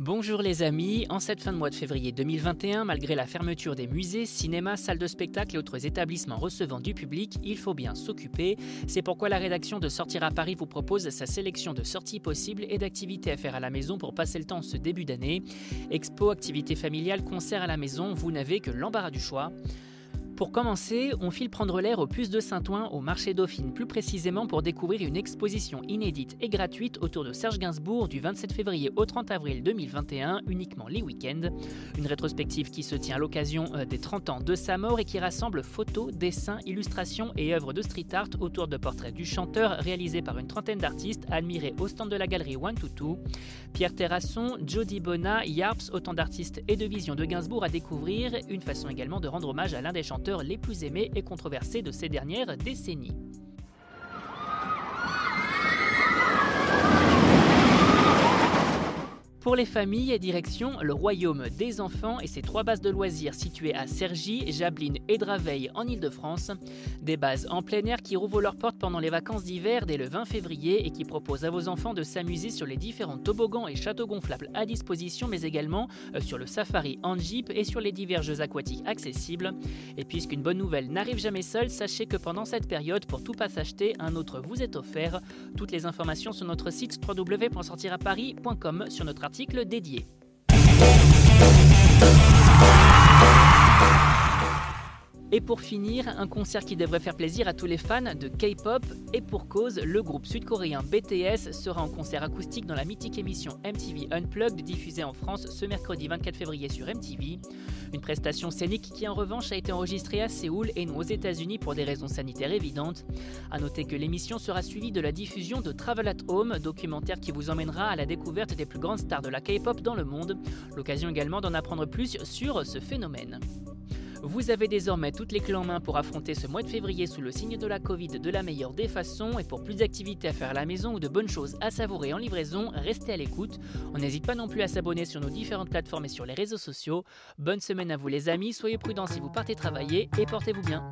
Bonjour les amis, en cette fin de mois de février 2021, malgré la fermeture des musées, cinémas, salles de spectacle et autres établissements recevant du public, il faut bien s'occuper. C'est pourquoi la rédaction de Sortir à Paris vous propose sa sélection de sorties possibles et d'activités à faire à la maison pour passer le temps ce début d'année. Expo, activités familiales, concerts à la maison, vous n'avez que l'embarras du choix. Pour commencer, on file prendre l'air au Puce de Saint-Ouen, au marché Dauphine plus précisément pour découvrir une exposition inédite et gratuite autour de Serge Gainsbourg du 27 février au 30 avril 2021, uniquement les week-ends. Une rétrospective qui se tient à l'occasion euh, des 30 ans de sa mort et qui rassemble photos, dessins, illustrations et œuvres de street art autour de portraits du chanteur réalisés par une trentaine d'artistes admirés au stand de la galerie One to Two. Pierre Terrasson, Jody Bona, Yarps, autant d'artistes et de visions de Gainsbourg à découvrir, une façon également de rendre hommage à l'un des chanteurs les plus aimés et controversés de ces dernières décennies. Pour les familles, direction le royaume des enfants et ses trois bases de loisirs situées à Cergy, Jablines et Draveil en Ile-de-France. Des bases en plein air qui rouvrent leurs portes pendant les vacances d'hiver dès le 20 février et qui proposent à vos enfants de s'amuser sur les différents toboggans et châteaux gonflables à disposition, mais également euh, sur le safari en jeep et sur les divers jeux aquatiques accessibles. Et puisqu'une bonne nouvelle n'arrive jamais seule, sachez que pendant cette période, pour tout pas s'acheter, un autre vous est offert. Toutes les informations sur notre site www.sortiraparis.com sur notre article dédié. Et pour finir, un concert qui devrait faire plaisir à tous les fans de K-pop. Et pour cause, le groupe sud-coréen BTS sera en concert acoustique dans la mythique émission MTV Unplugged diffusée en France ce mercredi 24 février sur MTV. Une prestation scénique qui en revanche a été enregistrée à Séoul et non aux États-Unis pour des raisons sanitaires évidentes. A noter que l'émission sera suivie de la diffusion de Travel at Home, documentaire qui vous emmènera à la découverte des plus grandes stars de la K-pop dans le monde. L'occasion également d'en apprendre plus sur ce phénomène. Vous avez désormais toutes les clés en main pour affronter ce mois de février sous le signe de la Covid de la meilleure des façons et pour plus d'activités à faire à la maison ou de bonnes choses à savourer en livraison, restez à l'écoute. On n'hésite pas non plus à s'abonner sur nos différentes plateformes et sur les réseaux sociaux. Bonne semaine à vous les amis, soyez prudents si vous partez travailler et portez-vous bien.